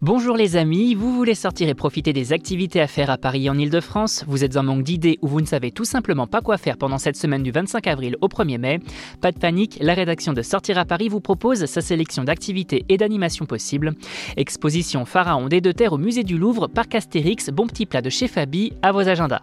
Bonjour les amis, vous voulez sortir et profiter des activités à faire à Paris en Ile-de-France? Vous êtes en manque d'idées ou vous ne savez tout simplement pas quoi faire pendant cette semaine du 25 avril au 1er mai? Pas de panique, la rédaction de Sortir à Paris vous propose sa sélection d'activités et d'animations possibles. Exposition Pharaon des deux terres au musée du Louvre, parc Astérix, bon petit plat de chez Fabi, à vos agendas.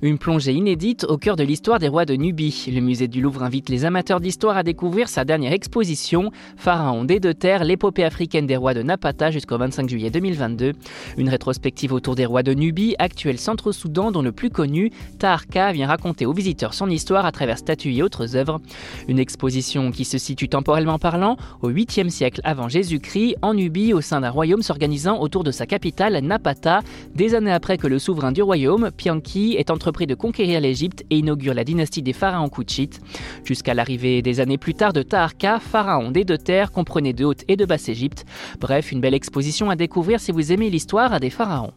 Une plongée inédite au cœur de l'histoire des rois de Nubie. Le musée du Louvre invite les amateurs d'histoire à découvrir sa dernière exposition, Pharaon des deux terres, l'épopée africaine des rois de Napata jusqu'au 25 juillet 2022. Une rétrospective autour des rois de Nubie, actuel centre-Soudan dont le plus connu, Taharka, vient raconter aux visiteurs son histoire à travers statues et autres œuvres. Une exposition qui se situe temporellement parlant au 8e siècle avant Jésus-Christ en Nubie au sein d'un royaume s'organisant autour de sa capitale Napata, des années après que le souverain du royaume, Pianki, est entre de conquérir l'Égypte et inaugure la dynastie des pharaons Kouchites. Jusqu'à l'arrivée des années plus tard de Taharka, pharaon des deux terres, comprenait de Haute et de Basse-Égypte. Bref, une belle exposition à découvrir si vous aimez l'histoire des pharaons.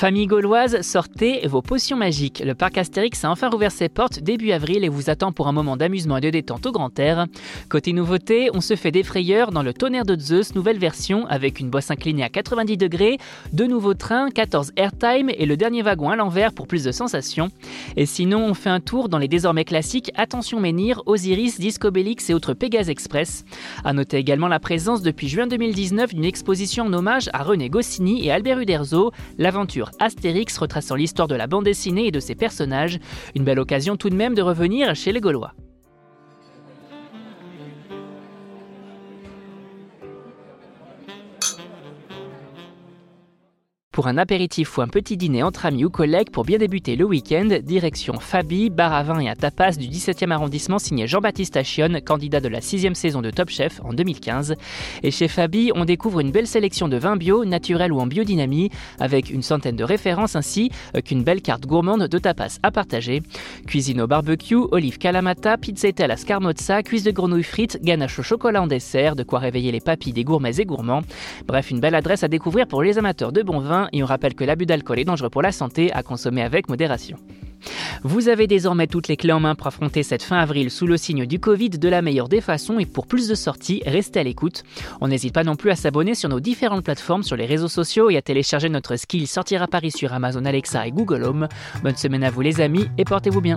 Famille gauloise, sortez vos potions magiques. Le parc Astérix a enfin rouvert ses portes début avril et vous attend pour un moment d'amusement et de détente au grand air. Côté nouveauté, on se fait des frayeurs dans le tonnerre de Zeus, nouvelle version, avec une bosse inclinée à 90 degrés, deux nouveaux trains, 14 airtime et le dernier wagon à l'envers pour plus de sensations. Et sinon, on fait un tour dans les désormais classiques Attention Menhir, Osiris, Discobélix et autres Pegasus Express. À noter également la présence depuis juin 2019 d'une exposition en hommage à René Goscinny et Albert Uderzo, l'aventure Astérix retraçant l'histoire de la bande dessinée et de ses personnages. Une belle occasion tout de même de revenir chez les Gaulois. Pour un apéritif ou un petit dîner entre amis ou collègues pour bien débuter le week-end, direction Fabi, bar à vin et à tapas du 17e arrondissement signé Jean-Baptiste Achion, candidat de la 6 saison de Top Chef en 2015. Et chez Fabi, on découvre une belle sélection de vins bio, naturels ou en biodynamie, avec une centaine de références ainsi qu'une belle carte gourmande de tapas à partager. Cuisine au barbecue, olive calamata, pizza à la scarmozza, cuisse de grenouille frites, ganache au chocolat en dessert, de quoi réveiller les papilles des gourmets et gourmands. Bref, une belle adresse à découvrir pour les amateurs de bon vin et on rappelle que l'abus d'alcool est dangereux pour la santé à consommer avec modération. Vous avez désormais toutes les clés en main pour affronter cette fin avril sous le signe du Covid de la meilleure des façons et pour plus de sorties, restez à l'écoute. On n'hésite pas non plus à s'abonner sur nos différentes plateformes sur les réseaux sociaux et à télécharger notre skill Sortir à Paris sur Amazon Alexa et Google Home. Bonne semaine à vous les amis et portez-vous bien.